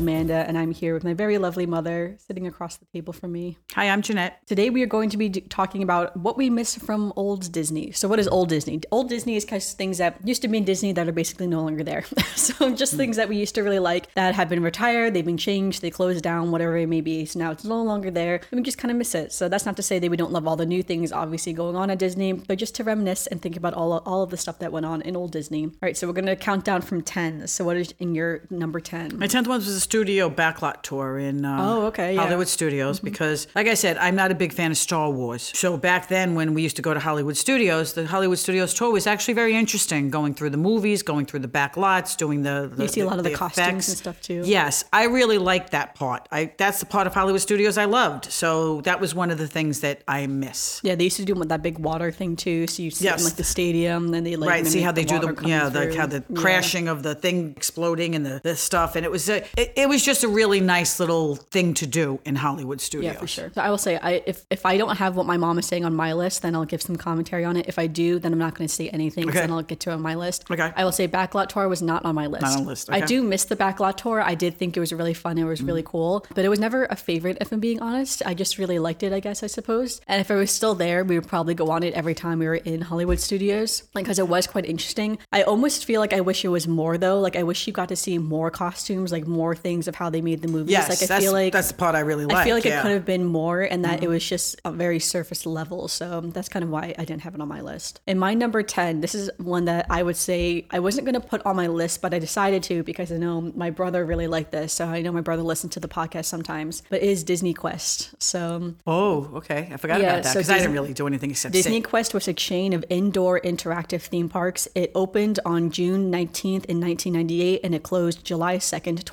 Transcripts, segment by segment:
Amanda, and I'm here with my very lovely mother sitting across the table from me. Hi, I'm Jeanette. Today, we are going to be talking about what we miss from old Disney. So, what is old Disney? Old Disney is kind of things that used to be in Disney that are basically no longer there. so, just things that we used to really like that have been retired, they've been changed, they closed down, whatever it may be. So now it's no longer there, and we just kind of miss it. So, that's not to say that we don't love all the new things, obviously going on at Disney, but just to reminisce and think about all all of the stuff that went on in old Disney. All right, so we're gonna count down from ten. So, what is in your number ten? My tenth one was a studio backlot tour in uh, Oh, okay, yeah. Hollywood Studios because, like I said, I'm not a big fan of Star Wars. So back then, when we used to go to Hollywood Studios, the Hollywood Studios tour was actually very interesting. Going through the movies, going through the back lots, doing the, the You see a lot of the costumes effects. and stuff, too. Yes, I really liked that part. I that's the part of Hollywood Studios I loved. So that was one of the things that I miss. Yeah, they used to do with that big water thing too. So you sit in like the stadium, and they like right see how they do the yeah like how the Yeah. crashing of the thing exploding and the, the stuff and it was a it, it was just a really nice little thing to do in hollywood studios Yeah, for sure. So I will say, I if if I don't have what my mom is saying on my list, then I'll give some commentary on it. If I do, then I'm not going to say anything. Okay. Then I'll get to it on my list. Okay. I will say, backlot tour was not on my list. Not on list, I do miss the backlot tour. I did think it was really fun. It was really Mm-hmm. cool, but it was never a favorite. If I'm being honest, I just really liked it. I guess I suppose. And if I was still there, we would probably go on it every time we were in Hollywood Studios, like because it was quite interesting. I almost feel like I wish it was more though. Like I wish you got to see more costumes, like more things of how they made the movies. yes like I that's, feel like that's the part i really like I feel like yeah. Mm-hmm. it could have been more and that it was just a very surface level. So that's kind of why I didn't have it on my list. And my number 10, this is one that I would say I wasn't going to put on my list, but I decided to because I know my brother really liked this. So I know my brother listens to the podcast sometimes, but it is Disney Quest. So oh okay i forgot Yeah, about that so because i didn't really do anything except Disney sing. Quest was a chain of indoor interactive theme parks. It opened on June 19th in 1998 and it closed July 2nd,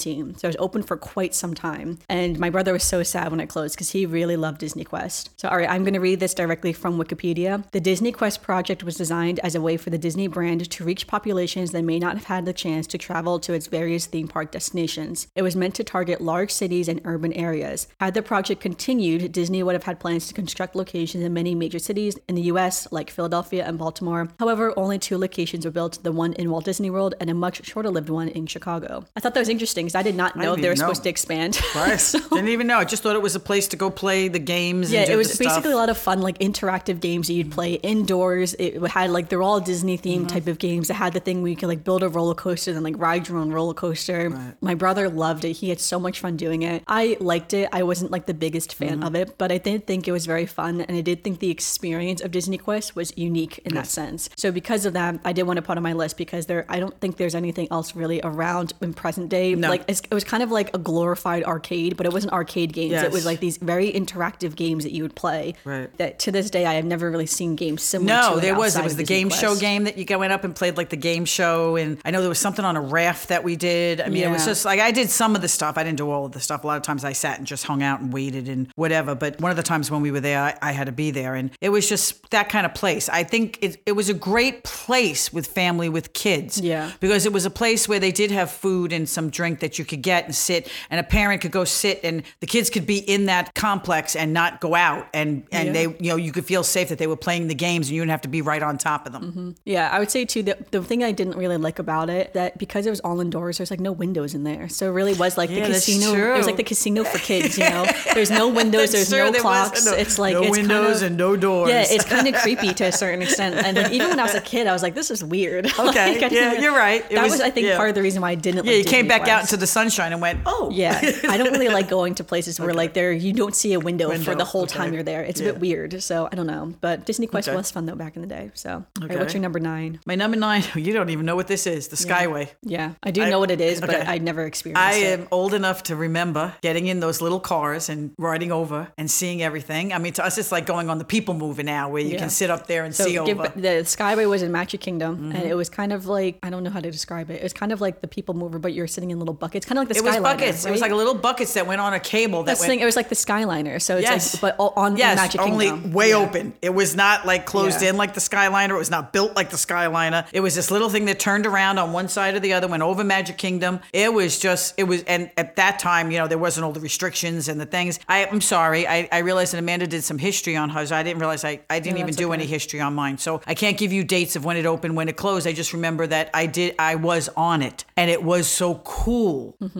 2017. So it was open for quite some time. And my brother was so sad when it closed because he really loved Disney Quest. So, all right, I'm going to read this directly from Wikipedia. The Disney Quest project was designed as a way for the Disney brand to reach populations that may not have had the chance to travel to its various theme park destinations. It was meant to target large cities and urban areas. Had the project continued, Disney would have had plans to construct locations in many major cities in the US, like Philadelphia and Baltimore. However, only two locations were built the one in Walt Disney World and a much shorter lived one in Chicago. I thought that was interesting because I did not know they were know. supposed to expand. Right. So- didn't even know i just thought it was a place to go play the games yeah, it was the stuff. basically a lot of fun, like interactive games that you'd play indoors. It had like they're all Disney themed Mm-hmm. type of games. It had the thing where you could like build a roller coaster and like ride your own roller coaster. My brother loved it. He had so much fun doing it. I liked it. I wasn't like the biggest fan Mm-hmm. of it, but I did think it was very fun, and I did think the experience of Disney Quest was unique in that sense. So because of that, I did want to put on my list because there, I don't think there's anything else really around in present day. No. Like it's, it was kind of like a glorified arcade, but it wasn't arcade games. It was like these very interactive games that you would play. Right. That to this day I have never really seen games similar no, it there was. It was the Disney game Quest. show game that you went up and played like the game show, and I know there was something on a raft that we did. I mean, it was just like I did some of the stuff. I didn't do all of the stuff. A lot of times I sat and just hung out and waited and whatever. But one of the times when we were there, I, I had to be there, and it was just that kind of place. I think it, it was a great place with family with kids. Yeah. because it was a place where they did have food and some drink that you could get and sit, and a parent could go sit, and the kids could be in that complex and not go out, and and Yeah. they you know you could feel safe that they were playing the games, and you didn't have to be right on top of them. Mm-hmm. Yeah, I would say too the the thing I didn't really like about it that because it was all indoors, there's like no windows in there, so it really was like Yeah, the casino. It was like the casino for kids. You know, there's no windows, there's true, no there clocks. no- it's like no it's windows kind of, and no doors. Yeah, it's kind of creepy to a certain extent. And like, even when I was a kid, I was like, this is weird. Okay, Like, yeah, you're right. It that was, was- I think, yeah. part of the reason why I didn't. Yeah, like you came Disney back out Quest. into the sunshine and went, oh, Yeah, I don't really like going to places where like there you don't see a window, for the whole okay. time you're there. It's a bit weird, so I don't know. But Disney Quest Okay. was fun though back in the day. So, right, Okay. what's your number nine? My number nine, you don't even know what this is, the Skyway. Yeah, I do I- know what it is, but okay. I never experienced it. I it. am old enough to remember getting in those little cars and riding over and seeing everything. I mean, to us, it's like going on the People Mover now, where you Yeah. can sit up there and So see give, over. Mm-hmm. the Skyway was in Magic Kingdom, and it was kind of like I don't know how to describe it. It was kind of like the People Mover, but you're sitting in little buckets, kind of like the It was Skyliner. buckets. It was like little buckets that went on a cable that went. thing. It was like the Skyliner. So it's Yes. like, but on Yes, Magic only Kingdom, way Yeah. open. It was not like closed Yeah. in like the Skyliner. It was not built like the Skyliner. It was this little thing that turned around on one side or the other, went over Magic Kingdom. It was just, it was, and at that time, you know, there wasn't all the restrictions and the things. I, I'm sorry. I, I realized that Amanda did some history on hers. I didn't realize I, I didn't No, even do okay. any history on mine. So I can't give you dates of when it opened, when it closed. I just remember that I did, I was on it. and it was so cool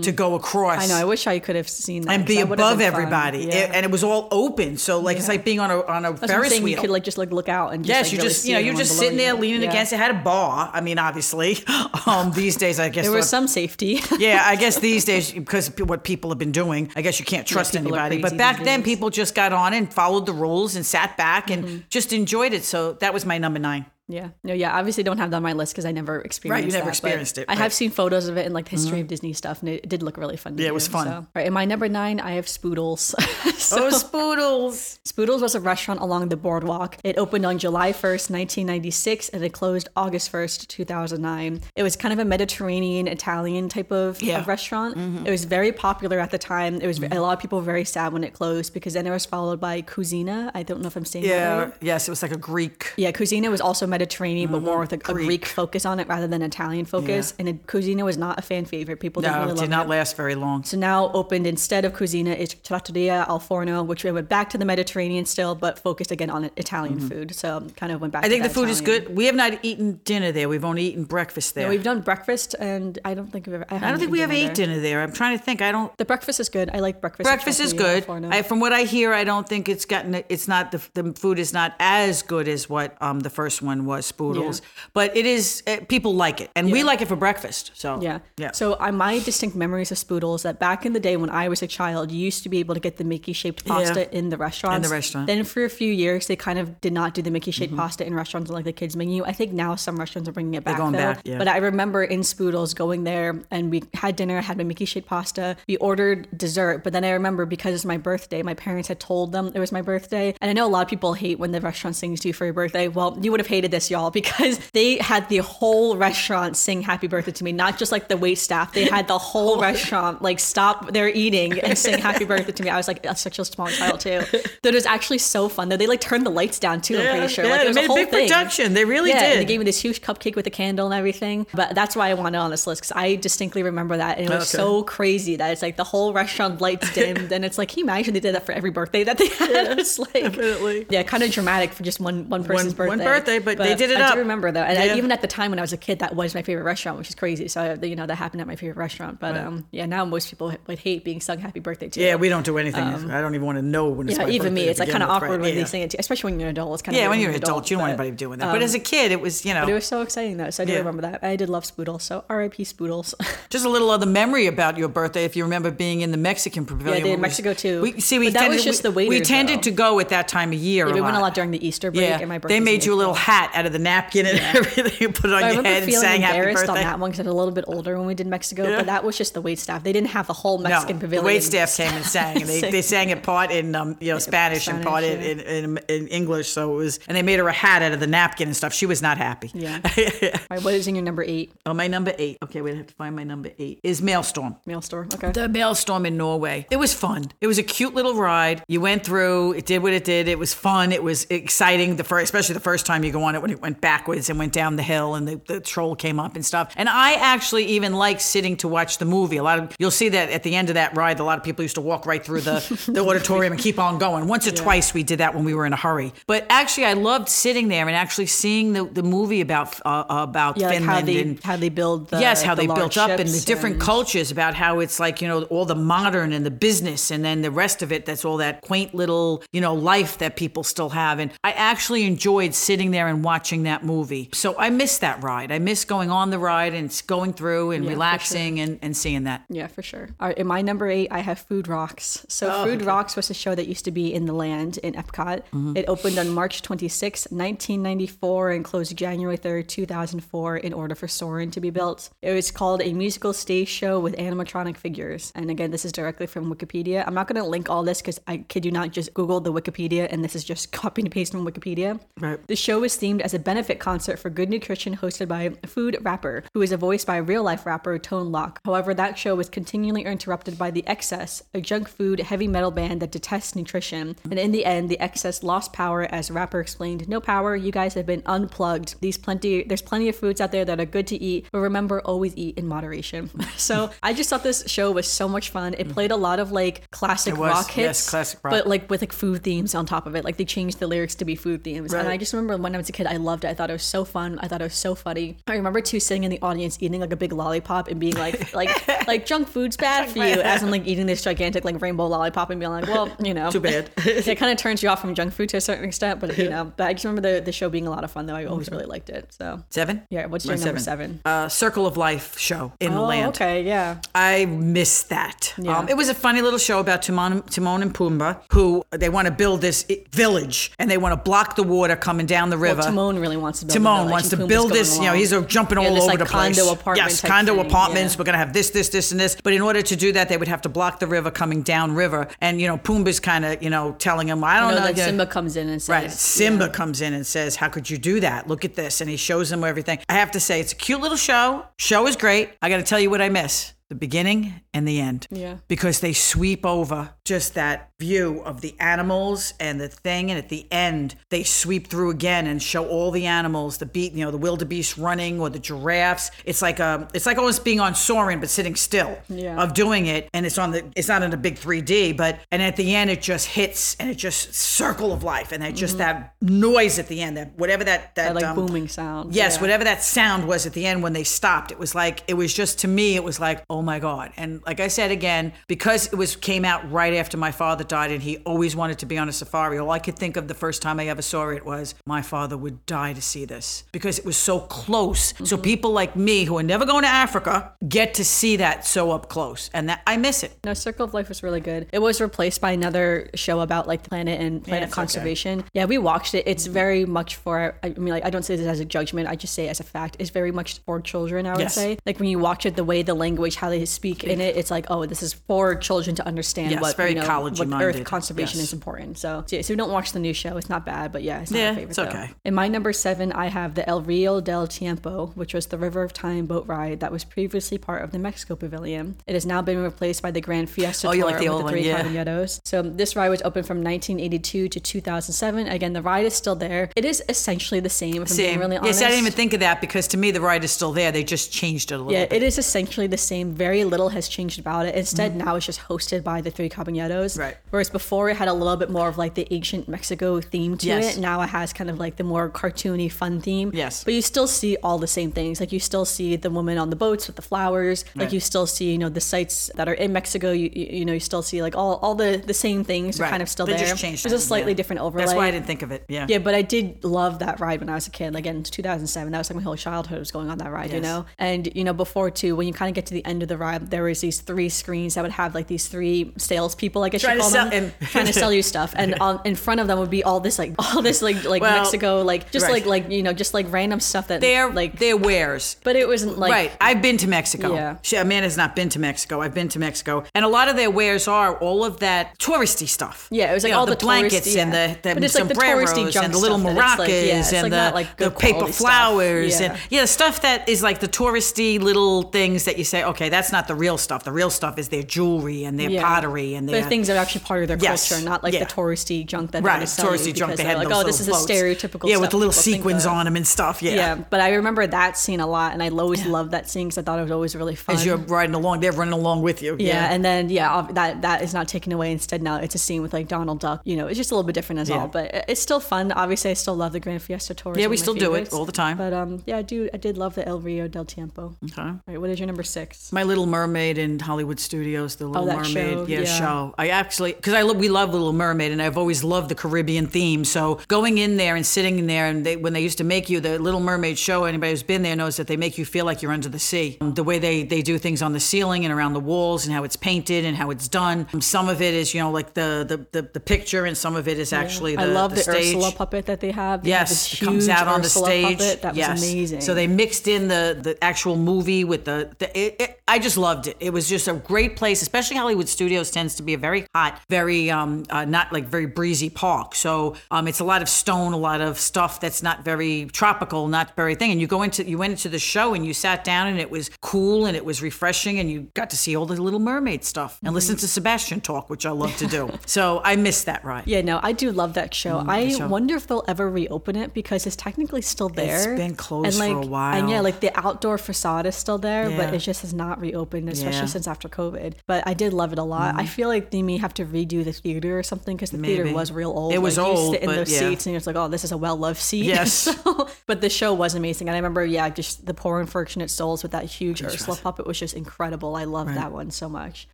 to go across. Mm-hmm. I know. I wish I could have seen that and be above everybody, Yeah. It- and it was all open. So like it's like being on a on a That's Ferris wheel. You could like just like look out and just, Yes, like, you really just you know you're just sitting there you. leaning Yeah. against. It had a bar. I mean, obviously, um, these days I guess There was some safety. yeah, I guess these days because of what people have been doing, I guess you can't trust anybody. But back then, days. people just got on and followed the rules and sat back and Mm-hmm. just enjoyed it. So that was my number nine. Yeah. No, yeah. Obviously, don't have that on my list because I never experienced Right, you never that, experienced it, I right. Mm-hmm. have seen photos of it in like the history of Disney stuff, and it did look really fun. to Yeah, it was fun. So. All right. In my number nine, I have Spoodles. so, Oh, spoodles! Spoodles was a restaurant along the boardwalk. It opened on July 1st, 1996, and it closed August 1st, 2009. It was kind of a Mediterranean Italian type of, Yeah. of restaurant. It was very popular at the time. It was a lot of people were very sad when it closed because then it was followed by Kouzzina. I don't know if I'm saying that Yeah, right. yes, it was like a Greek. Yeah, Kouzzina was also Mediterranean, but more with a, a Mm-hmm. Greek. Greek focus on it rather than Italian focus. And it, Kouzzina was not a fan favorite. People didn't No, really it did not it. last very long. So now opened instead of Kouzzina is Trattoria Al Forno, which went back to the Mediterranean still, but focused again on Italian food. So kind of went back. Mm-hmm. I think the food is good. We have not eaten dinner there. We've only eaten breakfast there. No, We've done breakfast, and I don't think we've ever. I, I don't think we ever ate dinner. dinner there. I'm trying to think. I don't. The breakfast is good. I like breakfast. Breakfast is good. I, from what I hear, I don't think it's gotten. It's not the the food is not as good as what um the first one was, Spoodles. But it is. Uh, people like it, and we like it for breakfast. So Yeah. yeah. So I, my distinct memories of Spoodles that back in the day when I was a child, you used to be able to get the Mickey shaped pasta in the restaurant. In the restaurant. Then for a few years, they kind of did not do the Mickey shaped pasta in restaurants like the kids menu. I think now some restaurants are bringing it back. They're going though. back, yeah. But I remember in Spoodles going there and we had dinner, had my Mickey shaped pasta. We ordered dessert, but then I remember because it's my birthday, my parents had told them it was my birthday. And I know a lot of people hate when the restaurant sings to you for your birthday. Well, you would have hated this, y'all, because they had the whole restaurant sing happy birthday to me, not just like the wait staff. They had the whole restaurant like stop their eating and sing happy birthday to me. I was like such a small child too. That it was actually so fun. Though they like turned the lights down too. I'm pretty sure. yeah, like, it they was made a whole big thing. production. They really yeah, did. And they gave me this huge cupcake with a candle and everything. But that's why I want it on this list because I distinctly remember that. And it was Okay. so crazy that it's like the whole restaurant lights dimmed. and it's like, can you imagine they did that for every birthday that they had? it's like, definitely. yeah, kind of dramatic for just one one person's one birthday. birthday, but they did it I up. do remember though. And I- even at the time when I was a kid, that was my favorite restaurant, which is crazy. So, you know, that happened at my favorite restaurant. But um, yeah, now most people would hate being sung happy birthday to. yeah, we don't do anything. I don't even want to know when it's Um, Yeah, even me, it's like kind of awkward right? when yeah. they sing it, to, especially when you're an adult. It's kind of Yeah, when you're an adult, you don't want anybody doing that. But as a kid, it was you know But it was so exciting though. So I do Yeah. remember that. I did love Spoodles. So R.I.P. Spoodles. Just a little other memory about your birthday, if you remember being in the Mexican pavilion. Yeah, I did, when we- Mexico, too. We see, we But that was tended, just we, the We tended though. to go at that time of year. we went a lot. lot during the Easter break, Yeah, and my birthday. they made you a little hat out of the napkin and everything, you put it on I your head and sang happy embarrassed birthday. on that one because I was a little bit older when we did Mexico, Yeah. but that was just the wait staff. They didn't have the whole Mexican no, pavilion. the wait staff came and sang, and they, they sang it part in um, you know Spanish, and part yeah. in, in, in English. So it was, and they made her a hat out of the napkin and stuff. She was not happy. Yeah. All right, what is in your number eight? oh, my number eight. Okay, we have to find my number eight. Is Maelstrom. Mail store. Okay. The Maelstrom in Norway. It was fun. It was a cute little ride. You went through. It did what it did. It was fun. It was exciting. The first, especially the first time you go on it when it went backwards and went down the hill and the, the troll came up and stuff. And I actually even like sitting to watch the movie. A lot of you'll see that at the end of that ride, a lot of people used to walk right through the, the auditorium and keep on going. Once or twice we did that when we were in a hurry. But actually, I loved sitting there and actually seeing the, the movie about uh, about yeah, like how they and how they build. The, yes, how the they built up and the different and- cultures about how it's like, you know, all the modern and the business and then the rest of it that's all that quaint little, you know, life that people still have. And I actually enjoyed sitting there and watching that movie. So I miss that ride. I miss going on the ride and going through and Yeah, relaxing and, and seeing that. Yeah, for sure. All right, in my number eight, I have Food Rocks. So Oh, Food Rocks was a show that used to be in the land in Epcot. Mm-hmm. It opened on March 26, 1994 and closed January 3rd, 2004 in order for Soarin' to be built. It was called a musical stage show with animatronic figures. And again, this is directly from Wikipedia. I'm not going to link all this because I kid you not, just Google the Wikipedia and this is just copy and paste from Wikipedia. Right. The show was themed as a benefit concert for Good Nutrition hosted by Food Rapper, who is a voice by real life rapper Tone Loc. However, that show was continually interrupted by The Excess, a junk food heavy metal band that detests nutrition. And in the end, The Excess lost power as rapper explained, "No power, you guys have been unplugged. These plenty there's plenty of foods out there that are good to eat, but remember always eat in moderation." so, I just thought this show was so much fun. It played a lot of like classic was, rock hits, yes, classic rock. but like with like food themes on top of it. Like they changed the lyrics to be food themes. And I just remember when I was a kid, I loved it. I thought it was so fun. I thought it was so funny. I remember too sitting in the audience eating like a big lollipop and being like, like, like junk food's bad for you, as I'm like eating this gigantic like rainbow lollipop and being like, well, you know, Too bad. it kind of turns you off from junk food to a certain extent, but you know, but I just remember the, the show being a lot of fun though. I always really liked it. So Seven? yeah, what's My your number seven? Uh, Circle of Life show in the Oh, land. okay, yeah. I miss that. Yeah. Um, it was a funny little show about Timon, Timon and Pumbaa, who they want to build this village and they want to block the water coming down the river. Timon really wants to build. Timon wants to build this. You know, he's jumping Yeah, all this, over like, the place. condo apartment yes, condo thing, apartments. yeah. We're gonna have this, this, this, and this. But in order to do that, they would have to block the river coming down river. And you know, Pumbaa's kind of you know telling him, I don't No, know. like. Simba comes in and says, Right. Simba comes in and says, How could you do that? Look at this. And he shows him everything. I have to say, it's a cute little show. Show is great. I got to tell you what I miss the beginning and the end. Yeah. Because they sweep over just that view of the animals and the thing. And at the end, they sweep through again and show all the animals, the beat, you know, the wildebeest running or the giraffes. It's like a, it's like almost being on Soarin', but sitting still Yeah. of doing it. And it's on the, it's not in a big 3D, but, and at the end, it just hits and it just circle of life. And that just that noise at the end, that whatever that, that, Mm-hmm. that like um, booming sound. Yes, yeah. whatever that sound was at the end when they stopped, it was like it was just to me, it was like, oh my god! And like I said again, because it was came out right after my father died, and he always wanted to be on a safari. All I could think of the first time I ever saw it was my father would die to see this because it was so close. So Mm-hmm. people like me who are never going to Africa get to see that so up close, and that I miss it. No, Circle of Life was really good. It was replaced by another show about like the planet and planet okay. conservation. Yeah, we watched it. It's very much for. I mean, like I don't say this as a judgment. I just say it as a fact. It's very much for children. I would Yes. say. Like when you watch it, the way the language, how they speak in it, it's like, oh, this is for children to understand Yes, what very you know, what ecology-minded. Earth conservation Yes. is important. So, so, so we don't watch the new show. It's not bad, but yeah, it's not Yeah, my favorite. it's though. okay. In my number seven, I have the El Rio del Tiempo, which was the River of Time boat ride that was previously part of the Mexico Pavilion. It has now been replaced by the Grand Fiesta Oh, you Tour like the with old the one, three yeah. So this ride was open from 1982 to 2007. Again, the ride is still there. It is essentially the same. If I'm being Same. really yes. I didn't even think of that because to me the ride is still there. They just changed it a little Yeah, bit. it is essentially the same. Very little has changed about it. Instead, now it's just hosted by the three Caballeros. Mm-hmm. Right. Whereas before, it had a little bit more of like the ancient Mexico theme to Yes. it. Now it has kind of like the more cartoony, fun theme. Yes. But you still see all the same things. Like you still see the woman on the boats with the flowers. Like Right. you still see, you know, the sites that are in Mexico. You you, you know, you still see like all, all the the same things are Right. kind of still They there. just changed There's a slightly yeah. different overlay. That's why I didn't think of it. Yeah. Yeah, but I did love that ride when I was a kid. Like in 2007, that was like my whole childhood was going on that ride, you know. And you know, before too, when you kind of get to the end of the ride, there was these three screens that would have like these three salespeople, I guess Trying you to call sell- them, and- trying to sell you stuff. And on in front of them would be all this like all this like like Well, Mexico, like just right. like like you know just like random stuff that They're like. they're wares. but it wasn't like right. I've been to Mexico. Yeah. She, Amanda's not been to Mexico. I've been to Mexico. And a lot of their wares are all of that touristy stuff. Yeah, it was like You know, all the, blankets touristy, and the, the it's like the sombreros and the little maracas like, yeah, and the, like the paper flowers Yeah. and yeah, the stuff that is like the touristy little things that you say, okay, that's not the real stuff. The real stuff is their jewelry and their Yeah. pottery and their the things that are actually part of their Yes. culture, not like Yeah. the touristy junk that right they touristy junk. They had like, oh, this is a stereotypical yeah, with the little sequins on them and stuff. Yeah. Yeah, but I remember that scene a lot, and I always loved that scene because I thought it was always really fun. As you're riding along, they're running along with you. yeah, and then yeah, that that is not taken away. Instead, now it's a scene with like Donald Duck. You know, it's just a little bit different as Yeah. well, but it's still fun. Obviously, I still love the Grand Fiesta Tour. Yeah, we still do it all the time. But um, yeah, I do. I did love the El Rio del Tiempo. Okay. All right, what is your number six? My Little Mermaid in Hollywood Studios, the Little Oh, Mermaid, show, yeah, yeah. show. I actually, because I lo- we love Little Mermaid, and I've always loved the Caribbean theme. So going in there and sitting in there, and they, when they used to make you the Little Mermaid show, anybody who's been there knows that they make you feel like you're under the sea. Um, The way they they do things on the ceiling and around the walls, and how it's painted and how it's done. Um, Some of it is, you know, like the the the, the picture, and some of it is actually the I love the, stage. Ursula puppet that they have. They Yes, it comes out on the stage. Puppet. That yes. was amazing. So they mixed in the the actual movie with the. the it, it, I just loved it. It was just a great place, especially Hollywood Studios tends to be a very hot, very um uh, not like very breezy park. So um it's a lot of stone, a lot of stuff that's not very tropical, not very thing. And you go into you went into the show and you sat down and it was cool and it was refreshing and you got to see all the Little Mermaid stuff and listen Mm-hmm. to Sebastian talk, which I love to do. so I missed that ride. Yeah, no, I do love that show. I Mm, show. wonder if they'll ever reopen it because it's technically still there. It's been closed and for a while. And yeah, like the outdoor facade is still there, but it just is not reopened, especially Yeah. since after COVID. But I did love it a lot. I feel like they may have to redo the theater or something because the theater was real old. It was Like, you old, sit in but those yeah. seats and it's like, oh, this is a well loved seat. Yes. So- but the show was amazing. And I remember, yeah, just the poor unfortunate souls with that huge Ursula puppet was just incredible. I loved that one so much.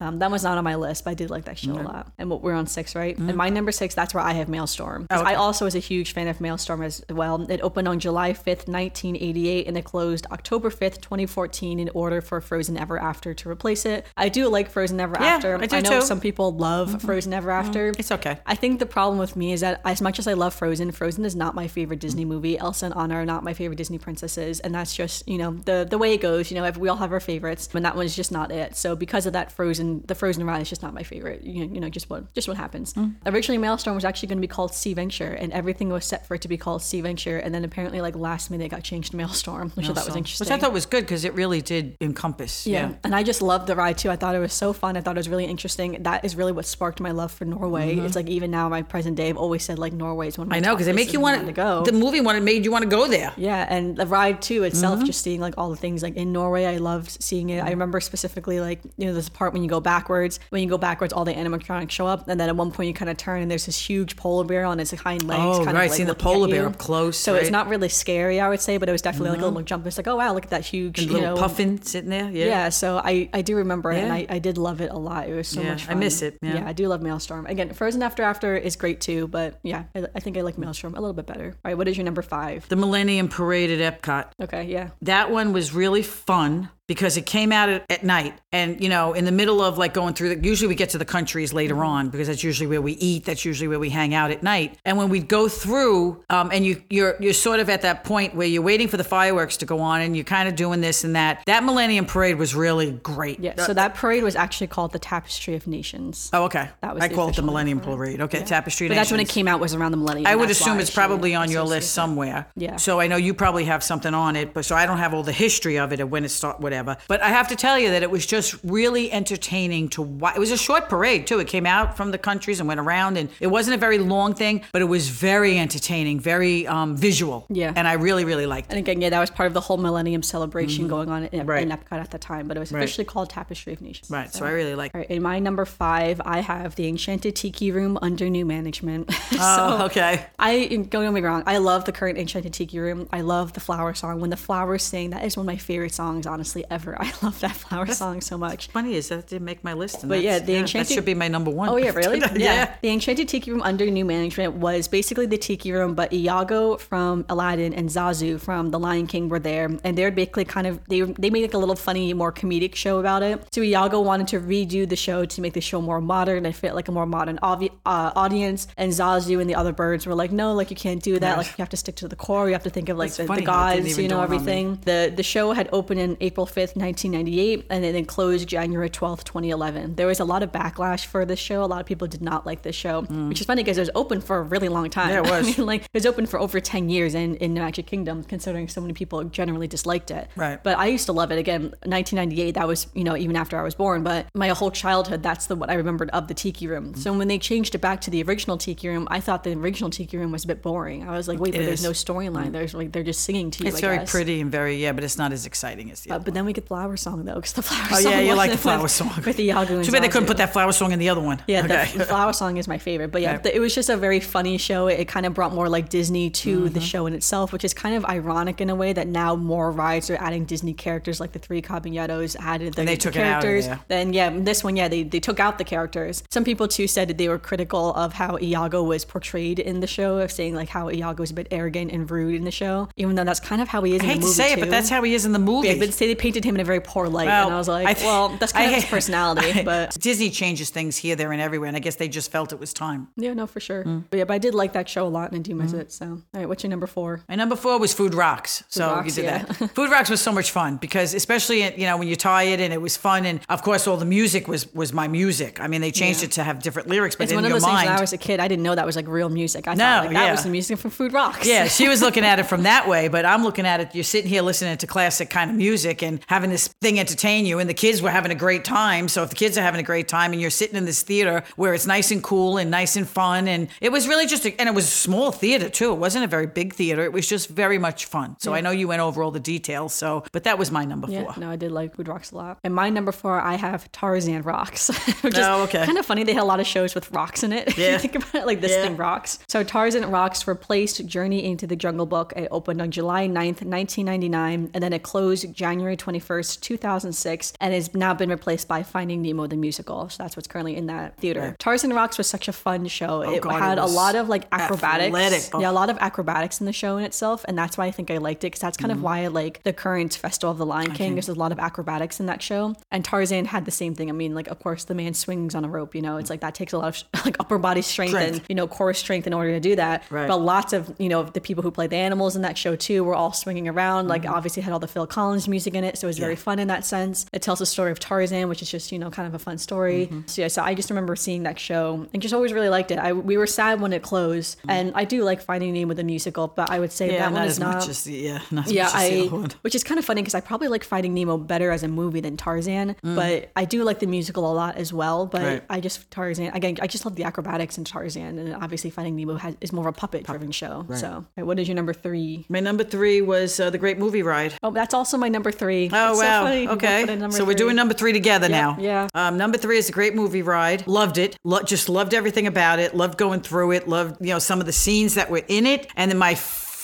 Um, that was not on my list, but I did like that show a lot. And what- we're on six, right? And my number six, that's where I have Maelstrom. Mm-hmm. Oh, okay. I also was a huge fan of Maelstrom as well. It opened on July 5th, 1988, and it closed October 5th, 2014, in order for Frozen Ever After to replace it. I do like Frozen Ever Yeah, After. I do know too. Mm-hmm. some people love Frozen Ever After. It's okay. I think the problem with me is that as much as I love Frozen, Frozen is not my favorite Disney movie. Elsa and Anna are not my favorite Disney princesses, and that's just you know the the way it goes. You know, we all have our favorites, and that one's just not it. So because of that, Frozen, the Frozen ride is just not my favorite. You, you know, just what just what happens. Mm. Originally, Maelstrom was actually going to be called Sea Venture, and everything was set for it to be called Sea Venture, and then apparently like last minute it got changed to Maelstrom, which I thought was interesting. Which I thought was good because it really did encompass. Yeah. Yeah. And I just loved the ride too. I thought it was so fun. I thought it was really interesting. That is really what sparked my love for Norway. It's like even now, my present day, I've always said like Norway is one of my Mm-hmm. I know because they make you want to go. The movie wanted made you want to go there. yeah, and the ride too itself, Mm-hmm. just seeing like all the things like in Norway, I loved seeing it. I remember specifically like you know this part when you go backwards. When you go backwards, all the animatronics show up, and then at one point you kind of turn and there's this huge polar bear on its hind legs. Oh, kind of, right, like, seeing the polar bear up close, So it's not really scary, I would say, but it was definitely like a little jump. It's like oh wow, look at that huge, you Little know, puffin sitting there. Yeah. yeah, so I, I do remember it, and I, I did love it a lot. It was so Yeah, much fun. I miss it, yeah. I do love Maelstrom. Again, Frozen After After is great too, but yeah, I, I think I like Maelstrom a little bit better. All right, what is your number five? The Millennium Parade at Epcot. Okay, yeah. That one was really fun because it came out at, at night and you know in the middle of like going through the usually we get to the countries later on because that's usually where we eat that's usually where we hang out at night and when we go through um, and you you're you're sort of at that point where you're waiting for the fireworks to go on and you're kind of doing this and that that millennium parade was really great Yeah, so that parade was actually called the Tapestry of Nations. oh okay That was i call it the millennium for it. parade okay tapestry But that's when it came out, was around the millennium. I would assume it's probably on your list somewhere. Yeah. So I know you probably have something on it, but so I don't have all the history of it and when it started, whatever. But I have to tell you that it was just really entertaining to watch. It was a short parade too. It came out from the countries and went around, and it wasn't a very long thing, but it was very entertaining, very um, visual. Yeah. And I really, really liked it. And again, yeah, that was part of the whole Millennium celebration going on in, Mm-hmm. Right. in Epcot at the time, but it was officially called Tapestry of Nations. Right. So I really liked. All right, in my number five, I have the Enchanted Tiki Room under new management. Oh, okay. I don't get me wrong, I love the current Enchanted Tiki Room. I love the flower song. When the flowers sing, that is one of my favorite songs, honestly, ever. I love that flower song so much. Funny is that didn't make my list. And But yeah, the that Enchanted- should be my number one. Oh yeah, really? yeah. yeah. The Enchanted Tiki Room under new management was basically the Tiki Room, but Iago from Aladdin and Zazu from The Lion King were there, and they're basically kind of they they made like a little funny, more comedic show about it. So Iago wanted to redo the show to make the show more modern and fit like a more modern obvi- uh, audience, and Zazu and the other birds were like, no, like you can't do that. Like you have to stick to the core. You have to think of like the, the how it didn't gods, you know, dawn on me. everything. The the show had opened in April 5th, 1998, and then closed January 12th, 2011. There was a lot of backlash for this show. A lot of people did not like this show, which is funny because it was open for a really long time. Mm. Yeah, it I was. mean, like it was open for over 10 years in, in Magic Kingdom, considering so many people generally disliked it. Right. But I used to love it. Again, 1998, that was, you know, even after I was born, but my whole childhood, that's the what I remembered of the Tiki Room. So when they changed it back to the original Tiki Room, I thought the original Tiki Room was a bit boring. I was like, wait, but It there's no storyline. There's like, they're just singing to you. It's I very guess. pretty and very yeah, but it's not as exciting as the Uh, other. but then we get flower song though, because the flower Oh song. yeah, you like the flower with- song. with Iago and Too bad they couldn't put that flower song in the other one. Yeah, okay. the, the flower song is my favorite. But yeah, the, it was just a very funny show. It, kind of brought more like Disney to Mm-hmm. the show in itself, which is kind of ironic in a way that now more rides are adding Disney characters, like the three Caballeros added the, the took it out of characters. there. Then yeah, this one yeah they, they took out the characters. Some people too said that they were critical of how Iago was portrayed in the show, of saying like how Iago was a bit arrogant and rude in the show, even though that's kind of how he is I in hate the to movie say it, too. but that's how he is in the movie. Yeah, but say they painted him in a very poor light, Well, and I was like, I th- well, that's kind I of his personality. But Disney changes things here, there, and everywhere, and I guess they just felt it was time. yeah, no, for sure. Mm. But yeah, but I did like that show a lot, and I do miss it. So, all right, what's your number four? My number four was Food Rocks. so Rocks, you did yeah. that. Food Rocks was so much fun because, especially you know when you tie it, and it was fun, and of course all the music was was my music. I mean, they changed Yeah. it to have different lyrics, but It's in one of your those things. mind, When I was a kid, I didn't know that was like real music. I No, thought like, that yeah. was the music from Food Rocks. Yeah, she was looking at it from that way, but I'm looking at it. You're sitting here listening to classic kind of music, and having this thing entertain you, and the kids were having a great time. So if the kids are having a great time, and you're sitting in this theater where it's nice and cool and nice and fun, and it was really just, a, and it was a small theater too. It wasn't a very big theater. It was just very much fun. So I know you went over all the details. So, but that was my number Yeah, four. no, I did like Food Rocks a lot. And my number four, I have Tarzan Rocks, which is Oh, okay. kind of funny. They had a lot of shows with rocks in it. if you Yeah. think about it, like this Yeah. thing rocks. So Tarzan Rocks replaced Journey into the Jungle Book. It opened on July 9th, 1999, and then it closed January 21st, 2006, and has now been replaced by Finding Nemo the musical. So that's what's currently in that theater. Tarzan Rocks was such a fun show. it Oh, God, it had a lot of like acrobatics. athletic. Oh. Yeah, a lot of acrobatics in the show in itself, and that's why I think I liked it because that's kind Mm-hmm. of why I like the current Festival of the Lion King. There's a lot of acrobatics in that show, and Tarzan had the same thing. I mean, like of course the man swings on a rope. You know, it's like that takes a lot of like upper body strength, and you know core strength in order to do that. Right. But lots of you know the people who play the animals in that show too were all swinging around. Like Mm-hmm. obviously had all the Phil Collins music in it, so it was very fun in that sense. It tells the story of Tarzan, which is just you know kind of a fun story. Mm-hmm. So yeah, so I just remember seeing that show and just always really liked it. I we were sad when it closed, and I do like Finding Nemo with the musical, but I would say Mm-hmm. Yeah, that one is not. as yeah, not yeah, much as the I, which is kind of funny because I probably like Finding Nemo better as a movie than Tarzan, but I do like the musical a lot as well. But Mm. Right. I just Tarzan again. I just love the acrobatics in Tarzan, and obviously Finding Nemo has, is more of a puppet-driven show. So, all right, what is your number three? My number three was uh, the Great Movie Ride. Oh, that's also my number three. Oh It's wow! funny. We both put okay, so we're doing number three together now. yeah. Um, number three is a great movie ride. Loved it. Lo- just loved everything about it. Loved going through it. Loved you know some of the scenes that were in it. And then my